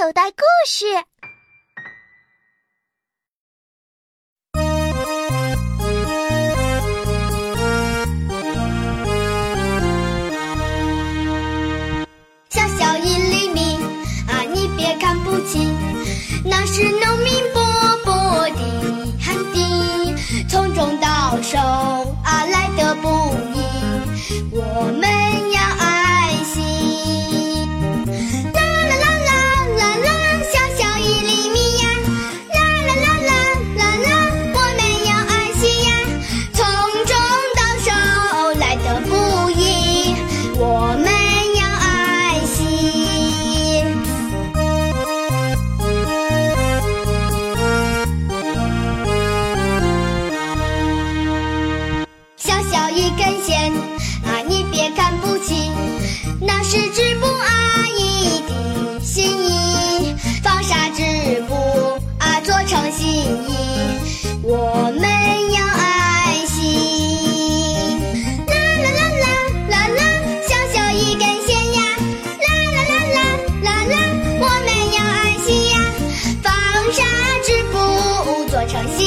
口袋故事。小小一厘米啊，你别看不起，那是农民伯伯的汗滴，从种到手啊来得不易，我们看不起，那是织布阿姨的心意，纺纱织布啊，做成新衣，我们要爱惜。啦啦啦啦啦啦，小小一根线呀，啦啦啦啦啦啦，我们要爱惜呀，纺纱织布做成新